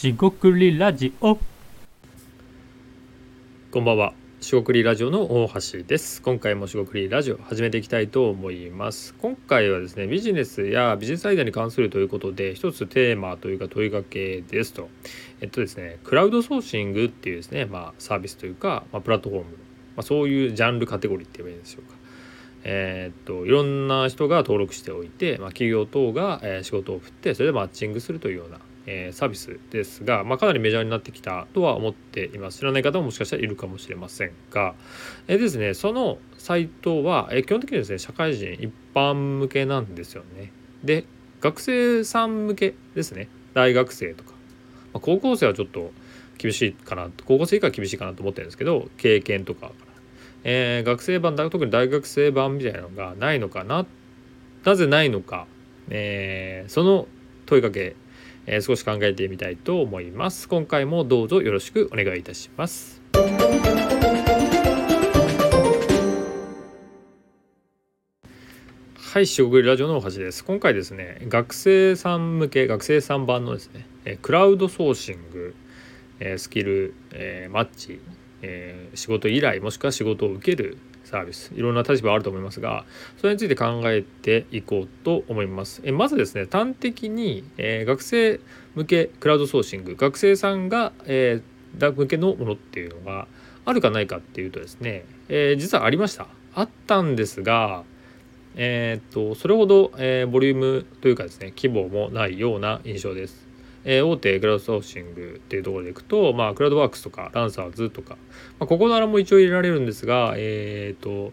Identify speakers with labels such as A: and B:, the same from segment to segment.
A: しごくりラジオ
B: こんばんは。しごくりラジオの大橋です。今回もしごくりラジオ始めていきたいと思います。今回はですね、ビジネスやビジネスアイデアに関するということで、一つテーマというか問いかけですと。えっとですね、クラウドソーシングっていうですね、まあサービスというか、まあ、プラットフォーム、まあ、そういうジャンルカテゴリーって言えばいいんでしょうか。えっといろんな人が登録しておいて、まあ、企業等が、えー仕事を振ってそれでマッチングするというような、えサービスですが、まあ、かなりメジャーになってきたとは思っています。知らない方ももしかしたらいるかもしれませんが、えーですねそのサイトは、え基本的にですね社会人一般向けなんですよね。で学生さん向けですね。大学生とか、まあ、高校生はちょっと厳しいかな高校生以下は厳しいかなと思ってるんですけど経験とかえー学生版特に大学生版みたいなのがないのかな。なぜないのか、えーその問いかけ、えー少し考えてみたいと思います今回もどうぞよろしくお願いいたしますはい、しごくりラジオの大橋です。今回ですね、学生さん向け、学生さん版のですね、えクラウドソーシング、えスキル、えマッチ、え仕事依頼もしくは仕事を受けるサービスいろんな立場あると思いますがそれについて考えていこうと思います。えまずですね端的に、えー学生向けクラウドソーシング学生さんが、えー、向けのものっていうのがあるかないかっていうとですね、えー実はありました。あったんですがえっとそれほど、えボリュームというかですね規模もないような印象です。えー大手クラウドソーシングっていうところでいくと、まあ、クラウドワークスとかランサーズとか、まあ、ここならも一応入れられるんですが、えー、と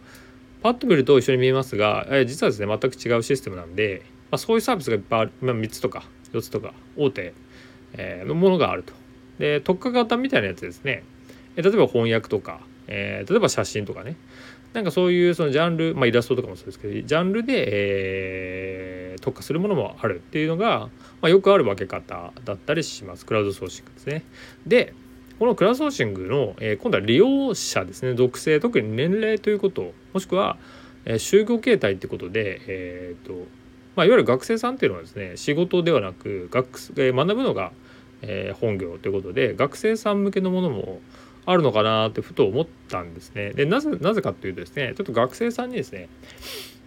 B: パッと見ると一緒に見えますが、えー実はですね全く違うシステムなんで、まあ、そういうサービスがいっぱいある、まあ、3つとか4つとか大手、えーのものがあると。で特化型みたいなやつですね、えー例えば翻訳とか、えー例えば写真とかねなんかそういうそのジャンル、まあ、イラストとかもそうですけどジャンルで、えー特化するものもあるっていうのが、まあ、よくある分け方だったりしますクラウドソーシングですね。でこのクラウドソーシングの、えー今度は利用者ですね属性特に年齢ということもしくは、えー就業形態ってことで、えーとまあ、いわゆる学生さんっていうのはですね仕事ではなく学,、えー学ぶのが、えー本業ということで学生さん向けのものもあるのかなってふと思ったんですね。でなぜなぜかっていうとですねちょっと学生さんにですね、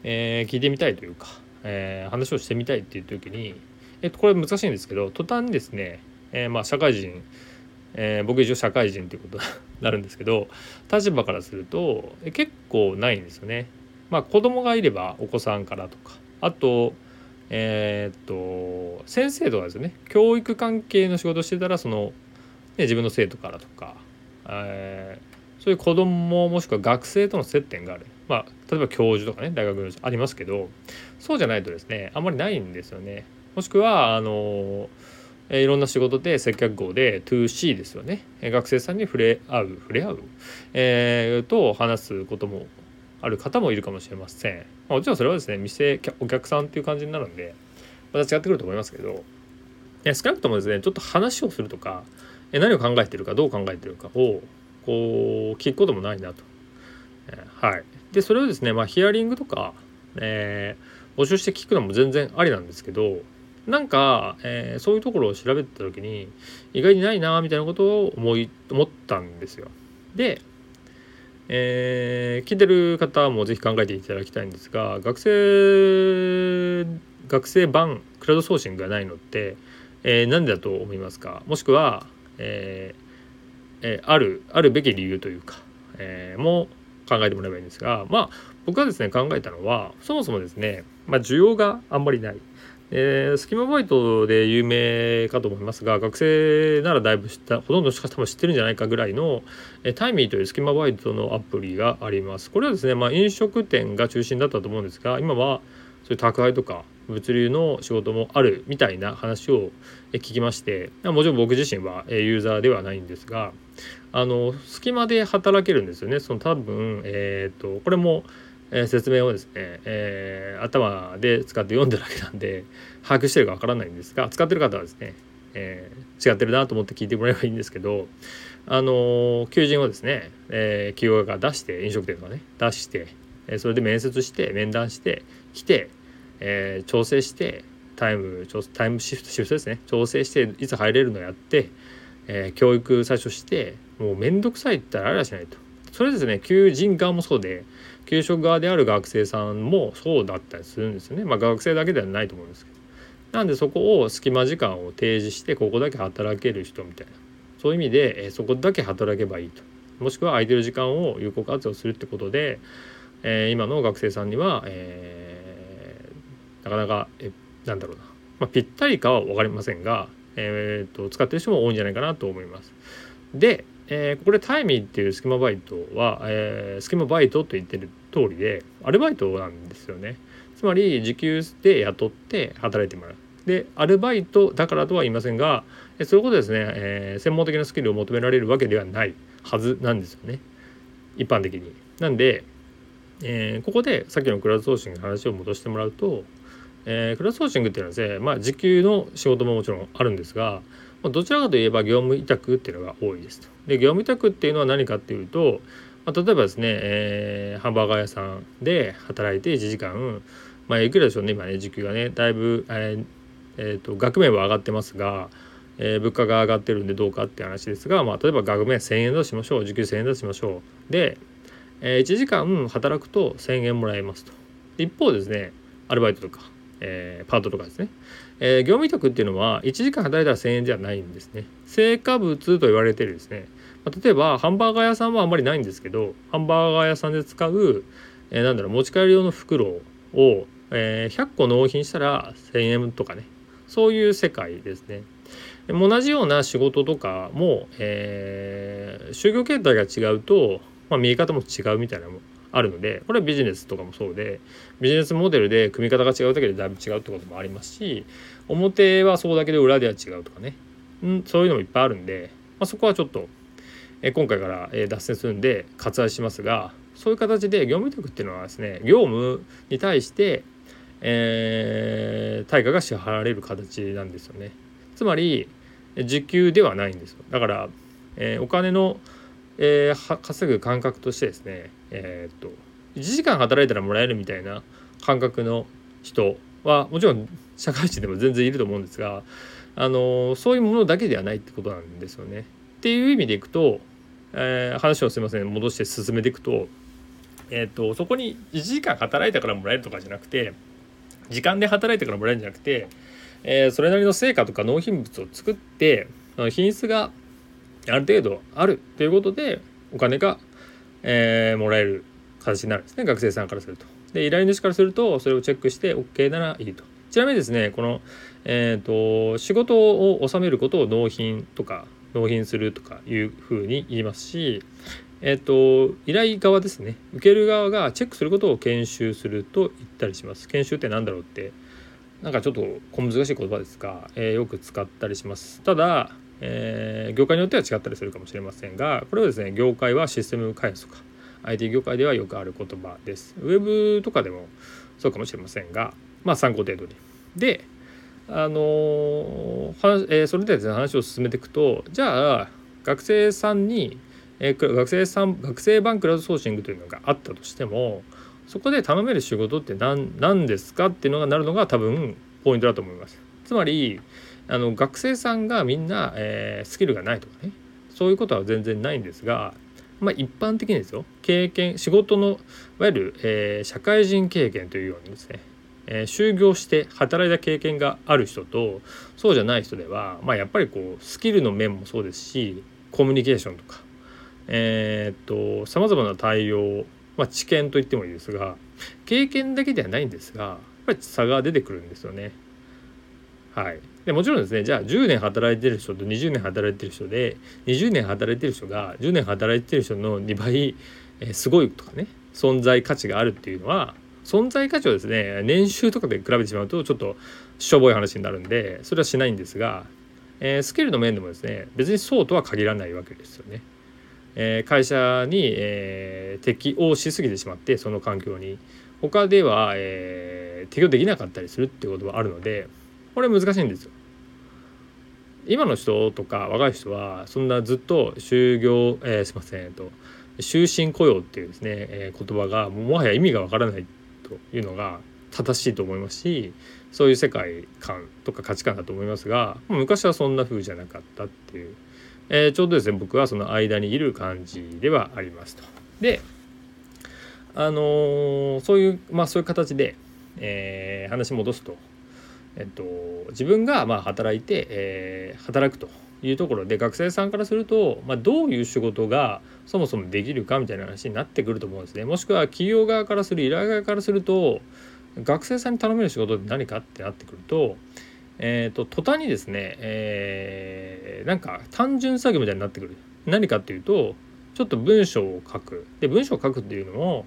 B: えー聞いてみたいというか、えー話をしてみたいっていう時に、えっと、これ難しいんですけど途端にですね、えーまあ社会人、えー僕一応社会人っていうことに なるんですけど立場からするとえ結構ないんですよね。まあ子供がいればお子さんからとかあとえーっと先生とかですね教育関係の仕事してたらその、ね、自分の生徒からとか、えーそういう子供もしくは学生との接点がある、まあ、例えば教授とかね大学のありますけどそうじゃないとですねあんまりないんですよね。もしくはあのえいろんな仕事で接客業で 2C ですよね学生さんに触れ合う触れ合う、えーと話すこともある方もいるかもしれません。まあもちろんそれはですね店お客さんっていう感じになるんでまた違ってくると思いますけど少なくともですねちょっと話をするとか何を考えてるかどう考えてるかを聞くこともないなと。えーはい、でそれをですね、まあ、ヒアリングとか、えー募集して聞くのも全然ありなんですけどなんか、えーそういうところを調べてた時に意外にないなみたいなことを思い思ったんですよ。で、えー聞いてる方もぜひ考えていただきたいんですが学生学生版クラウドソーシングがないのって、えーなんでだと思いますか？もしくは、えーえあるあるべき理由というか、えも考えてもらえばいいんですがまあ僕はですね考えたのはそもそもですね、まあ、需要があんまりない。えースキマバイトで有名かと思いますが学生ならだいぶ知ったほとんどの方も知ってるんじゃないかぐらいの、えータイミーというスキマバイトのアプリがあります。これはですね、まあ、飲食店が中心だったと思うんですが今はそういう宅配とか物流の仕事もあるみたいな話を聞きましてもちろん僕自身はユーザーではないんですがあの隙間で働けるんですよね。その多分、えー、とこれも、えー説明をですね、えー頭で使って読んでるだけなんで把握してるかわからないんですが使ってる方はですね、えー違ってるなと思って聞いてもらえばいいんですけどあの求人をですね、えー企業が出して飲食店がね出して、それで面接して面談して来て、えー調整してタイムタイムシフトシフトですね。調整していつ入れるのやって、えー、教育最初してもう面倒くさいって言ったらあれはしないと。それですね求人側もそうで給食側である学生さんもそうだったりするんですよね。まあ学生だけではないと思うんですけど。なんでそこを隙間時間を提示してここだけ働ける人みたいな。そういう意味で、えー、そこだけ働けばいいと。もしくは空いてる時間を有効活用するってことで、えー、今の学生さんには、えー、なかなかえなんだろうな、まあ、ぴったりかは分かりませんが、えーと、使ってる人も多いんじゃないかなと思います。で、えー、これタイミーっていうスキマバイトは、えー、スキマバイトと言ってる通りでアルバイトなんですよね。つまり時給で雇って働いてもらう。でアルバイトだからとは言いませんがそういうことですね、えー、専門的なスキルを求められるわけではないはずなんですよね一般的に。なんで、えー、ここでさっきのクラウドソーシングの話を戻してもらうと、えー、クラウドソーシングっていうのはですね、まあ、時給の仕事ももちろんあるんですが、まあ、どちらかといえば業務委託っていうのが多いです。と。で業務委託っていうのは何かっていうと、まあ、例えばですね、えー、ハンバーガー屋さんで働いて1時間まあいくらでしょうね今ね時給がね。だいぶ、えーえーと、額面は上がってますが、えー、物価が上がってるんでどうかっていう話ですが、まあ、例えば額面1,000円としましょう時給1,000円としましょう。で、えー、1時間働くと1,000円もらえますと。一方ですねアルバイトとか、えー、パートとかですね、えー、業務委託っていうのは1時間働いたら1,000円じゃないんですね。成果物と言われてるですね、まあ、例えばハンバーガー屋さんはあんまりないんですけどハンバーガー屋さんで使う、えー、なんだろう持ち帰り用の袋を、えー、100個納品したら1,000円とかね。そういう世界ですね。同じような仕事とかも、えー、就業形態が違うと、まあ、見え方も違うみたいなもあるのでこれはビジネスとかもそうでビジネスモデルで組み方が違うだけでだいぶ違うってこともありますし表はそうだけど裏では違うとかね、ん、そういうのもいっぱいあるんで、まあ、そこはちょっと、え、今回から、え、脱線するんで割愛しますがそういう形で業務委託っていうのはですね業務に対してえー、対価が支払われる形なんですよね。つまり時給ではないんですよ。だから、えー、お金の、えー、稼ぐ感覚としてですね、えー、っと1時間働いたらもらえるみたいな感覚の人はもちろん社会人でも全然いると思うんですが、あのそういうものだけではないってことなんですよね。っていう意味でいくと、えー、話をすいません戻して進めていくと,、えーとそこに1時間働いたからもらえるとかじゃなくて時間で働いてからもらえるんじゃなくて、えー、それなりの成果とか納品物を作って品質がある程度あるということでお金が、えー、もらえる形になるんですね学生さんからすると。で依頼主からするとそれをチェックして OK ならいいと。ちなみにですねこの、えーと、仕事を収めることを納品とか納品するとかいうふうに言いますし、えっ、と依頼側ですね受ける側がチェックすることを研修すると言ったりします研修って何だろうってなんかちょっと小難しい言葉ですが、えー、よく使ったりしますただ、えー、業界によっては違ったりするかもしれませんがこれはですね業界はシステム開発とか IT 業界ではよくある言葉ですウェブとかでもそうかもしれませんがまあ参考程度にであのー、えー、それでですね話を進めていくとじゃあ学生さんにえー、学生さん学生版クラウドソーシングというのがあったとしてもそこで頼める仕事って何何ですかっていうのがなるのが多分ポイントだと思います。つまりあの学生さんがみんな、えー、スキルがないとかね。そういうことは全然ないんですが、まあ、一般的にですよ。経験仕事のいわゆる、えー、社会人経験というようにですね、えー、就業して働いた経験がある人とそうじゃない人では、まあ、やっぱりこうスキルの面もそうですしコミュニケーションとかえ、っとさまざまな対応、まあ、知見といってもいいですが経験だけではないんですがやっぱり差が出てくるんですよね。はい、でもちろんですねじゃあ10年働いてる人と20年働いてる人で20年働いてる人が10年働いてる人の2倍、えー、すごいとかね存在価値があるっていうのは存在価値をですね年収とかで比べてしまうとちょっとしょぼい話になるんでそれはしないんですが、えー、スキルの面でもですね別にそうとは限らないわけですよね。え会社に、え適応しすぎてしまってその環境に他では、え適応できなかったりするっていうことはあるのでこれ難しいんですよ。今の人とか若い人はそんなずっと就業、えー、すいません、と、終身雇用っていうですね、えー、言葉がもはや意味がわからないというのが正しいと思いますしそういう世界観とか価値観だと思いますが昔はそんな風じゃなかったっていう、えー、ちょうどですね僕はその間にいる感じではありますと。であのー、そういうまあそういう形で、えー、話戻すと、えっと、自分がまあ働いて、えー、働くというところで学生さんからすると、まあ、どういう仕事がそもそもできるかみたいな話になってくると思うんですね。もしくは企業側からする依頼側からすると学生さんに頼める仕事って何かってなってくると,、えーと、途端にですね、えー、なんか単純作業みたいになってくる。何かっていうとちょっと文章を書く。で文章を書くっていうのも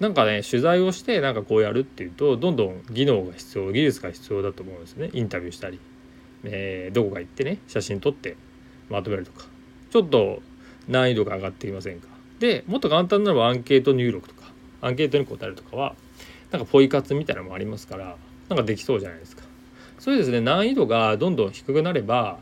B: なんかね取材をしてなんかこうやるっていうとどんどん技能が必要技術が必要だと思うんですね。インタビューしたり。えー、どこか行ってね写真撮ってまとめるとか。ちょっと難易度が上がってきませんか。でもっと簡単なのはアンケート入力とか。アンケートに答えるとかはなんかポイ活みたいなのもありますからなんかできそうじゃないですか。そういうですね難易度がどんどん低くなれば、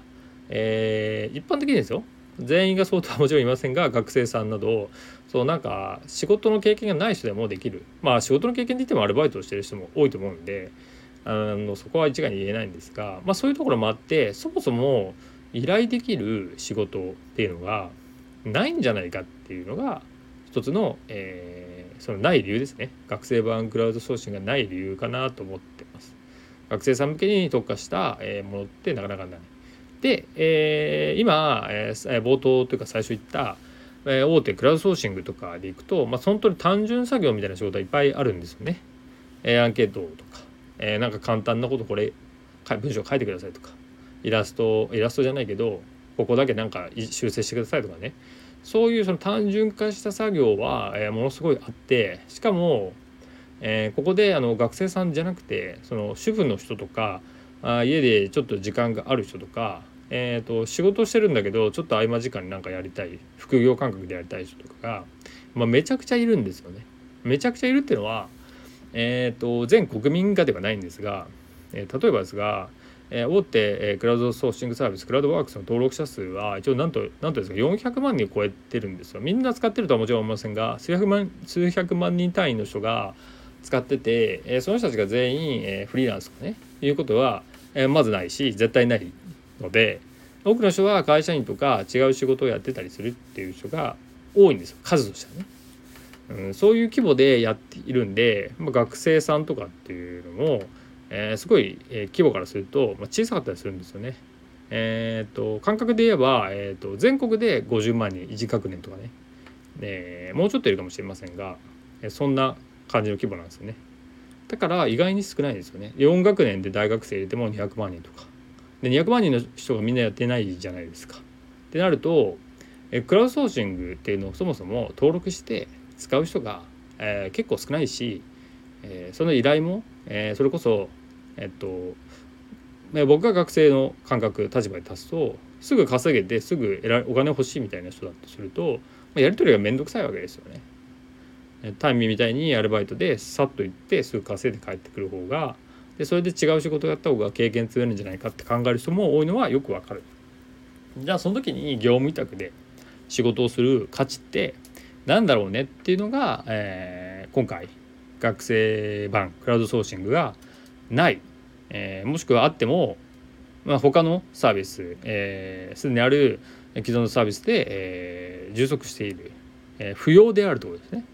B: えー、一般的にですよ。全員がそうとはもちろんいませんが学生さんなどそうなんか仕事の経験がない人でもできるまあ仕事の経験で言ってもアルバイトをしてる人も多いと思うんであのそこは一概に言えないんですが、まあ、そういうところもあってそもそも依頼できる仕事っていうのがないんじゃないかっていうのが一つの、えー、そのない理由ですね学生版クラウドソーシングがない理由かなと思ってます。学生さん向けに特化したものってなかなかない。で、えー、今、えー、冒頭というか最初言った、え、大手クラウドソーシングとかでいくと、まあ、本当に単純作業みたいな仕事はいっぱいあるんですよね。え、アンケートとかえ、なんか簡単なことこれ文章書いてくださいとかイラストイラストじゃないけどここだけなんか修正してくださいとかねそういうその単純化した作業は、え、ものすごいあってしかも、え、ここであの学生さんじゃなくてその主婦の人とかあ家でちょっと時間がある人とか、えーと、仕事してるんだけどちょっと合間時間になんかやりたい。副業感覚でやりたい人とかが、まあ、めちゃくちゃいるんですよね。めちゃくちゃいるっていうのはえーと、全国民がではないんですが、えー、例えばですが、えー、大手、えー、クラウドソーシングサービスクラウドワークスの登録者数は一応なんとなんとですか400万人を超えてるんですよ。みんな使ってるとはもちろん思いませんが数百万数百万人単位の人が使ってて、えー、その人たちが全員、えー、フリーランスとかねいうことは、えー、まずないし絶対ない。ので多くの人は会社員とか違う仕事をやってたりするっていう人が多いんですよ数としてはね。うん、そういう規模でやっているんで、まあ、学生さんとかっていうのも、えー、すごい、えー、規模からすると、まあ、小さかったりするんですよね。えーと、感覚で言えば、えーと、全国で50万人1学年とかね、えー、もうちょっといるかもしれませんが、え、そんな感じの規模なんですよね。だから意外に少ないですよね。4学年で大学生入れても200万人とか。で200万人の人がみんなやってないじゃないですか。ってなると、えクラウドソーシングっていうのをそもそも登録して使う人が、えー、結構少ないし、えー、その依頼も、えー、それこそえっと僕が学生の感覚立場に立つとすぐ稼げてすぐ得らお金欲しいみたいな人だとするとまやり取りが面倒くさいわけですよね。タイミーみたいにアルバイトでさっと行ってすぐ稼いで帰ってくる方がでそれで違う仕事をやった方が経験積めるんじゃないかって考える人も多いのはよくわかる。じゃあその時に業務委託で仕事をする価値ってなんだろうねっていうのが、えー、今回学生版クラウドソーシングがない、えー、もしくはあっても、まあ、他のサービスすで、えー、にある既存のサービスで、えー、充足している、えー、不要であるところですね。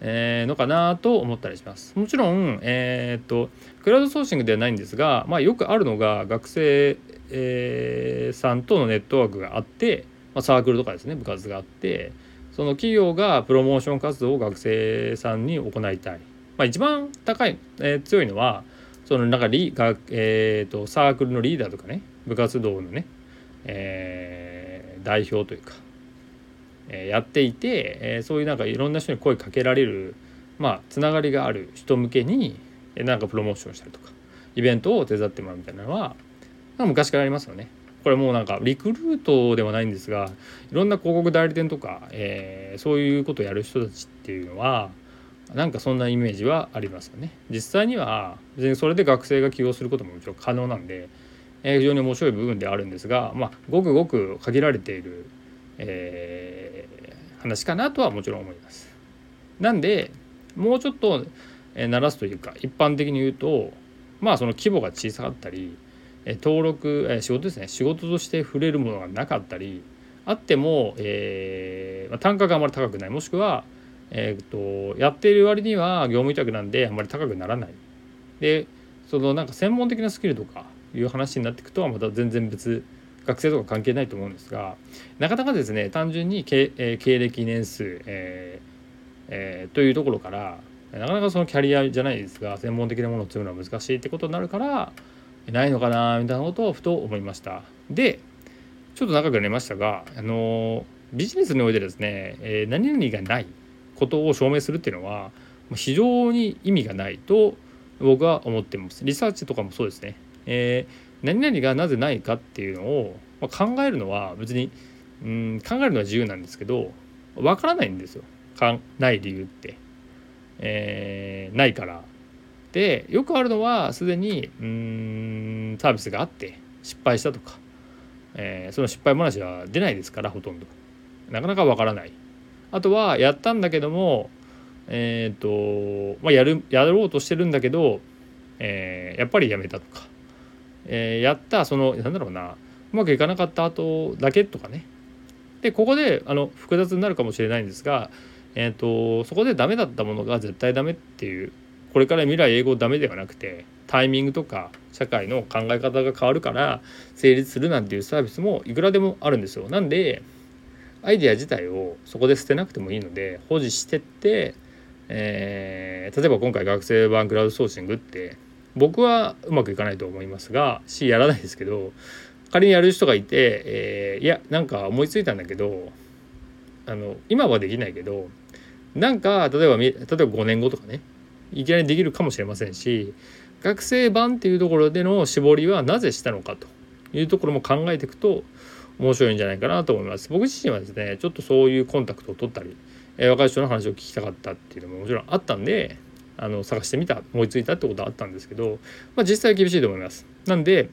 B: えー、のかなと思ったりします。もちろん、えー、っとクラウドソーシングではないんですが、まあ、よくあるのが学生、えー、さんとのネットワークがあって、まあ、サークルとかですね部活があってその企業がプロモーション活動を学生さんに行いたい、まあ、一番高い、えー、強いのはそのなんかリが、えーと、サークルのリーダーとかね部活動のね、えー、代表というか、え、やっていて、え、そういうなんかいろんな人に声かけられるまあつながりがある人向けになんかプロモーションしたりとかイベントを手伝ってもらうみたいなのは昔からありますよね。これもうなんかリクルートではないんですがいろんな広告代理店とか、えー、そういうことをやる人たちっていうのはなんかそんなイメージはありますよね。実際には別にそれで学生が起業することももちろん可能なんで、えー、非常に面白い部分ではあるんですが、まあ、ごくごく限られている、えー、話かなとはもちろん思います。なんでもうちょっとえー、鳴らすというか一般的に言うとまあその規模が小さかったり、えー、登録、えー、仕事ですね仕事として触れるものがなかったりあっても、えーまあ、単価があまり高くないもしくは、えーと、やっている割には業務委託なんであんまり高くならない。でそのなんか専門的なスキルとかいう話になっていくとはまた全然別学生とか関係ないと思うんですがなかなかですね単純に経,、えー、経歴年数、えーえー、というところからなかなかそのキャリアじゃないですが専門的なものを積むのは難しいってことになるからないのかなみたいなことをふと思いました。でちょっと長くなりましたがあのビジネスにおいてですね、えー、何々がないことを証明するっていうのは非常に意味がないと僕は思ってます。リサーチとかもそうですね、えー、何々がなぜないかっていうのを、まあ、考えるのは別にうん考えるのは自由なんですけどわからないんですよ。かない理由って、えー、ないから。でよくあるのはすでにうんサービスがあって失敗したとか、えー、その失敗話は出ないですからほとんど。なかなかわからない。あとはやったんだけどもえっ、ー、と、まあ、やるやろうとしてるんだけど、えー、やっぱりやめたとか、えー、やったそのなんだろうなうまくいかなかった後だけとかねでここであの複雑になるかもしれないんですがえーと、そこでダメだったものが絶対ダメっていうこれから未来英語ダメではなくてタイミングとか社会の考え方が変わるから成立するなんていうサービスもいくらでもあるんですよ。なんでアイデア自体をそこで捨てなくてもいいので保持してって、えー、例えば今回学生版クラウドソーシングって僕はうまくいかないと思いますがしやらないですけど仮にやる人がいて、えー、いやなんか思いついたんだけどあの今はできないけどなんか例えば例えば5年後とかねいきなりできるかもしれませんし学生版っていうところでの絞りはなぜしたのかというところも考えていくと面白いんじゃないかなと思います。僕自身はですねちょっとそういうコンタクトを取ったり、えー、若い人の話を聞きたかったっていうのももちろんあったんであの探してみた思いついたってことはあったんですけど、まあ、実際は厳しいと思います。なんで、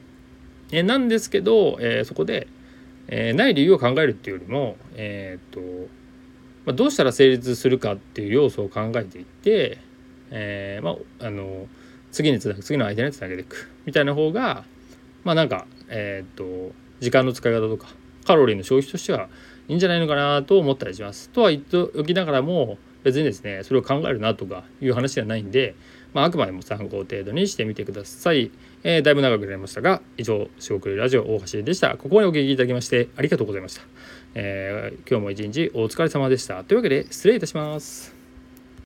B: え、なんですけど、えー、そこで、えー、ない理由を考えるっていうよりもえっとまあ、どうしたら成立するかっていう要素を考えていって、えー、まあ、あの次につなぐ次の間につなげていくみたいな方がまあなんかえっ、と時間の使い方とかカロリーの消費としてはいいんじゃないのかなと思ったりします。とは言っておきながらも別にですねそれを考えるなとかいう話ではないんで、まあ、あくまでも参考程度にしてみてください。えー、だいぶ長くなりましたが以上「仕送りラジオ大橋」でした。ここまでお聴きいただきましてありがとうございました。えー、今日も一日お疲れ様でした。というわけで失礼いたします。